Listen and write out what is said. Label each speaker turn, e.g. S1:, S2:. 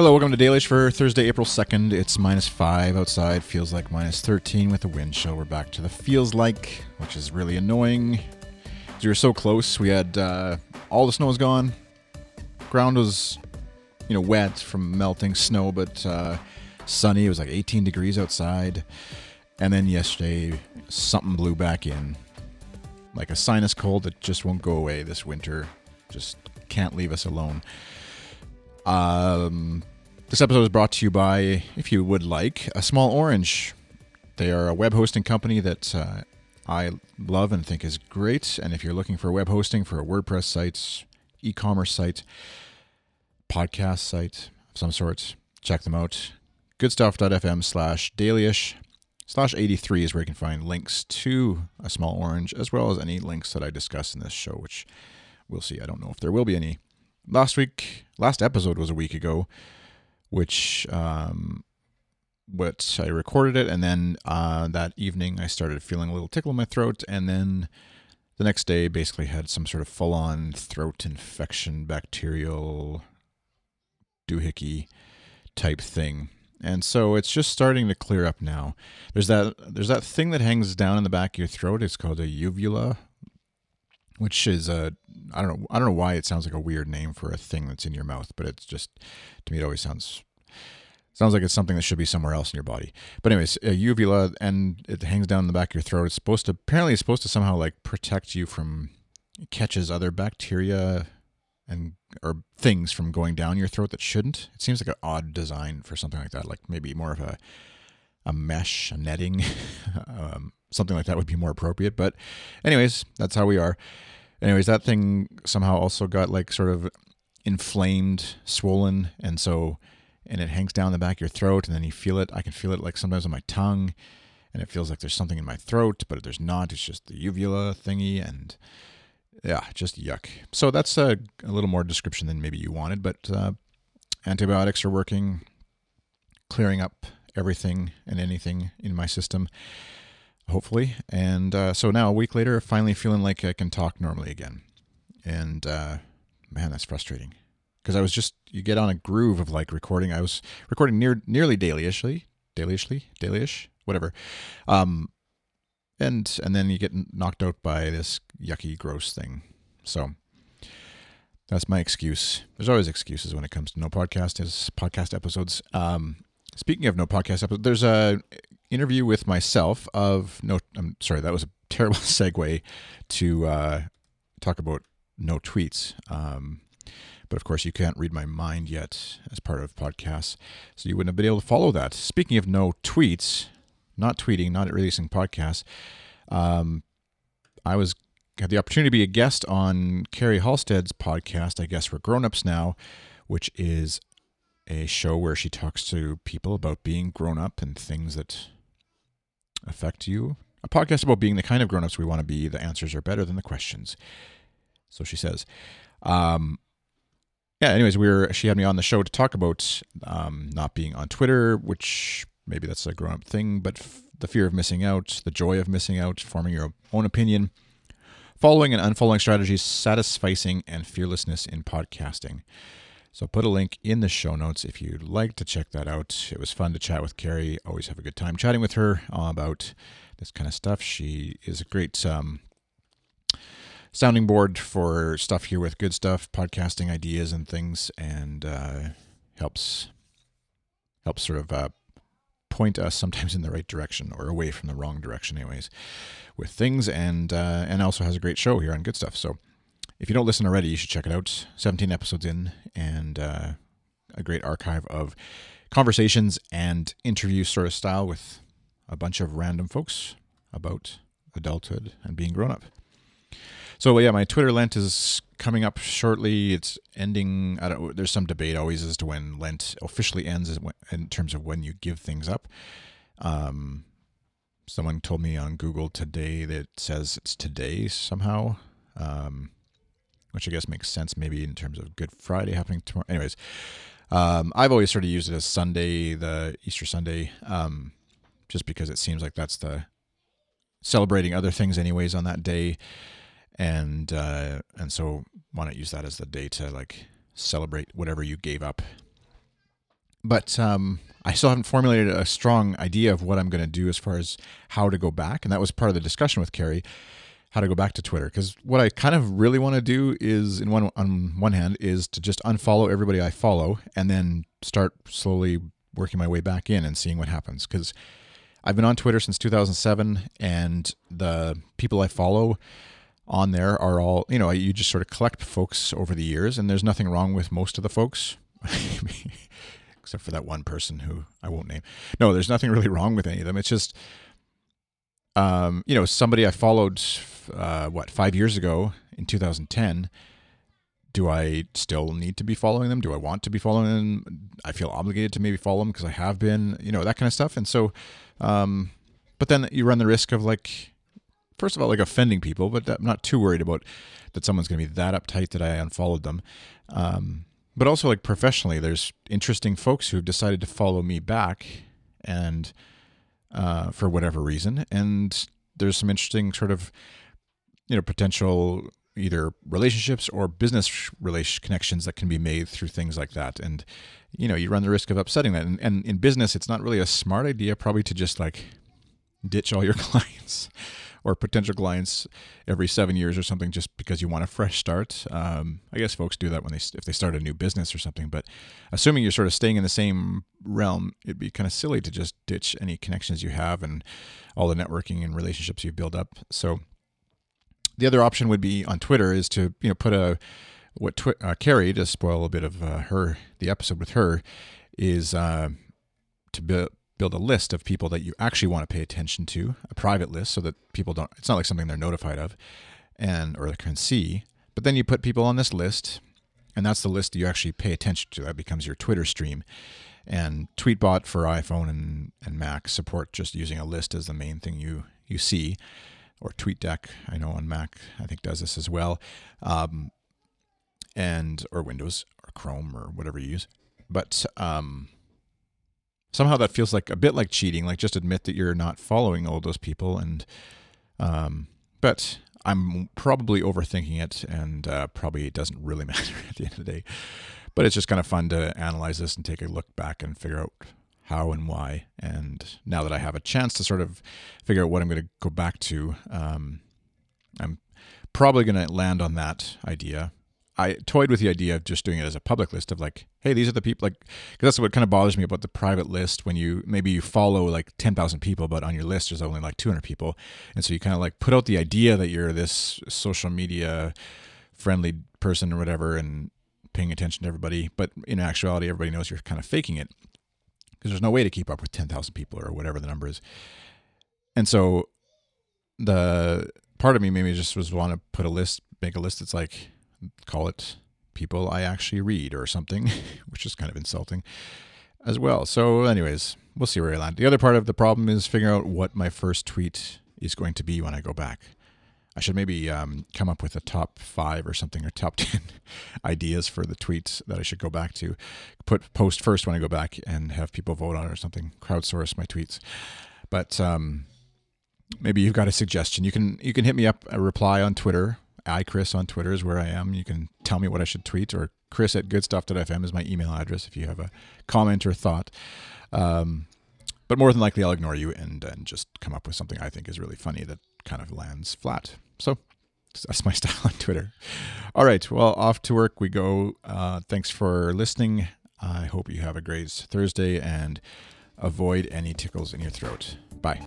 S1: Hello, welcome to Dailyish for Thursday, April 2nd. It's minus 5 outside, feels like minus 13 with the wind chill. We're back to the feels like, which is really annoying. We were so close. We had uh, all the snow was gone. Ground was, you know, wet from melting snow, but uh, sunny. It was like 18 degrees outside. And then yesterday, something blew back in. Like a sinus cold that just won't go away this winter. Just can't leave us alone. Um, this episode is brought to you by, if you would like, a Small Orange. They are a web hosting company that uh, I love and think is great. And if you're looking for web hosting for a WordPress site, e commerce site, podcast site of some sort, check them out. Goodstuff.fm slash dailyish slash 83 is where you can find links to a small orange as well as any links that I discuss in this show, which we'll see. I don't know if there will be any. Last week, last episode was a week ago, which um, what I recorded it, and then uh, that evening I started feeling a little tickle in my throat, and then the next day basically had some sort of full-on throat infection, bacterial doohickey type thing. And so it's just starting to clear up now. There's that there's that thing that hangs down in the back of your throat. It's called a uvula, which is a I don't know I don't know why it sounds like a weird name for a thing that's in your mouth, but it's just to me it always sounds sounds like it's something that should be somewhere else in your body. But anyways, a uvula and it hangs down in the back of your throat. It's supposed to apparently it's supposed to somehow like protect you from catches other bacteria and or things from going down your throat that shouldn't. It seems like an odd design for something like that, like maybe more of a a mesh, a netting, um, something like that would be more appropriate. But anyways, that's how we are anyways, that thing somehow also got like sort of inflamed, swollen, and so and it hangs down the back of your throat, and then you feel it. I can feel it like sometimes on my tongue, and it feels like there's something in my throat, but there's not. It's just the uvula thingy, and yeah, just yuck. So that's a, a little more description than maybe you wanted, but uh, antibiotics are working, clearing up everything and anything in my system hopefully. And uh, so now a week later, finally feeling like I can talk normally again. And uh, man, that's frustrating because I was just you get on a groove of like recording. I was recording near nearly dailyishly, dailyishly, dailyish, whatever. Um, and and then you get knocked out by this yucky, gross thing. So that's my excuse. There's always excuses when it comes to no podcast is podcast episodes. Um, speaking of no podcast episodes, there's a interview with myself of no I'm sorry that was a terrible segue to uh, talk about no tweets. Um, but of course you can't read my mind yet as part of podcasts so you wouldn't have been able to follow that. Speaking of no tweets not tweeting not releasing podcasts um, I was had the opportunity to be a guest on Carrie Halstead's podcast I guess we're grown-ups now which is a show where she talks to people about being grown up and things that affect you. A podcast about being the kind of grown-ups we want to be. The answers are better than the questions. So she says. Um, yeah. Anyways, we were. She had me on the show to talk about um, not being on Twitter, which maybe that's a grown-up thing, but f- the fear of missing out, the joy of missing out, forming your own opinion, following and unfollowing strategies, satisficing, and fearlessness in podcasting. So put a link in the show notes if you'd like to check that out. It was fun to chat with Carrie. Always have a good time chatting with her about this kind of stuff. She is a great um, sounding board for stuff here with good stuff, podcasting ideas and things, and uh, helps helps sort of uh, point us sometimes in the right direction or away from the wrong direction, anyways, with things. And uh, and also has a great show here on Good Stuff. So if you don't listen already, you should check it out. 17 episodes in, and uh, a great archive of conversations and interview sort of style with a bunch of random folks about adulthood and being grown up. So yeah, my Twitter Lent is coming up shortly. It's ending. I don't. There's some debate always as to when Lent officially ends, in terms of when you give things up. Um, someone told me on Google today that says it's today somehow. Um, which I guess makes sense maybe in terms of Good Friday happening tomorrow. Anyways, um, I've always sort of used it as Sunday, the Easter Sunday, um, just because it seems like that's the celebrating other things anyways on that day, and uh, and so why not use that as the day to like celebrate whatever you gave up but um, I still haven't formulated a strong idea of what I'm going to do as far as how to go back. And that was part of the discussion with Carrie, how to go back to Twitter. Because what I kind of really want to do is, in one on one hand, is to just unfollow everybody I follow and then start slowly working my way back in and seeing what happens. Because I've been on Twitter since 2007, and the people I follow on there are all, you know, you just sort of collect folks over the years, and there's nothing wrong with most of the folks. except for that one person who I won't name. No, there's nothing really wrong with any of them. It's just, um, you know, somebody I followed, uh, what, five years ago in 2010. Do I still need to be following them? Do I want to be following them? I feel obligated to maybe follow them because I have been, you know, that kind of stuff. And so, um, but then you run the risk of like, first of all, like offending people, but I'm not too worried about that someone's going to be that uptight that I unfollowed them. Um, but also like professionally, there's interesting folks who've decided to follow me back, and uh, for whatever reason, and there's some interesting sort of you know potential either relationships or business relation connections that can be made through things like that. And you know you run the risk of upsetting that. And, and in business it's not really a smart idea probably to just like ditch all your clients or potential clients every seven years or something just because you want a fresh start. Um, I guess folks do that when they if they start a new business or something. But assuming you're sort of staying in the same realm, it'd be kind of silly to just ditch any connections you have and all the networking and relationships you've built up. So the other option would be on Twitter is to you know put a what twi- uh, Carrie to spoil a bit of uh, her the episode with her is uh, to build build a list of people that you actually want to pay attention to, a private list, so that people don't. It's not like something they're notified of, and or can see. But then you put people on this list, and that's the list you actually pay attention to. That becomes your Twitter stream. And Tweetbot for iPhone and, and Mac support just using a list as the main thing you you see, or TweetDeck. I know on Mac I think does this as well, um, and or Windows or Chrome or whatever you use. But um, somehow that feels like a bit like cheating like just admit that you're not following all those people and um but i'm probably overthinking it and uh, probably it doesn't really matter at the end of the day. But it's just kind of fun to analyze this and take a look back and figure out how and why. And now that i have a chance to sort of figure out what i'm going to go back to um, i'm probably going to land on that idea I toyed with the idea of just doing it as a public list of like, hey, these are the people like, because that's what kind of bothers me about the private list when you maybe you follow like 10,000 people, but on your list there's only like 200 people. And so you kind of like put out the idea that you're this social media friendly person or whatever and paying attention to everybody. But in actuality, everybody knows you're kind of faking it because there's no way to keep up with 10,000 people or whatever the number is. And so the part of me maybe just was want to put a list, make a list that's like, call it people I actually read or something, which is kind of insulting as well. So, anyways, we'll see where I land. The other part of the problem is figuring out what my first tweet is going to be when I go back. I should maybe um, come up with a top five or something or top 10 ideas for the tweets that I should go back to. Put post first when I go back and have people vote on it or something, crowdsource my tweets. But um, maybe you've got a suggestion. You can you can hit me up a reply on Twitter iChris on Twitter is where I am. You can tell me what I should tweet, or Chris at goodstuff.fm is my email address if you have a comment or thought. Um, but more than likely, I'll ignore you and, and just come up with something I think is really funny that kind of lands flat. So that's my style on Twitter. All right. Well, off to work we go. Uh, thanks for listening. I hope you have a great Thursday and avoid any tickles in your throat. Bye.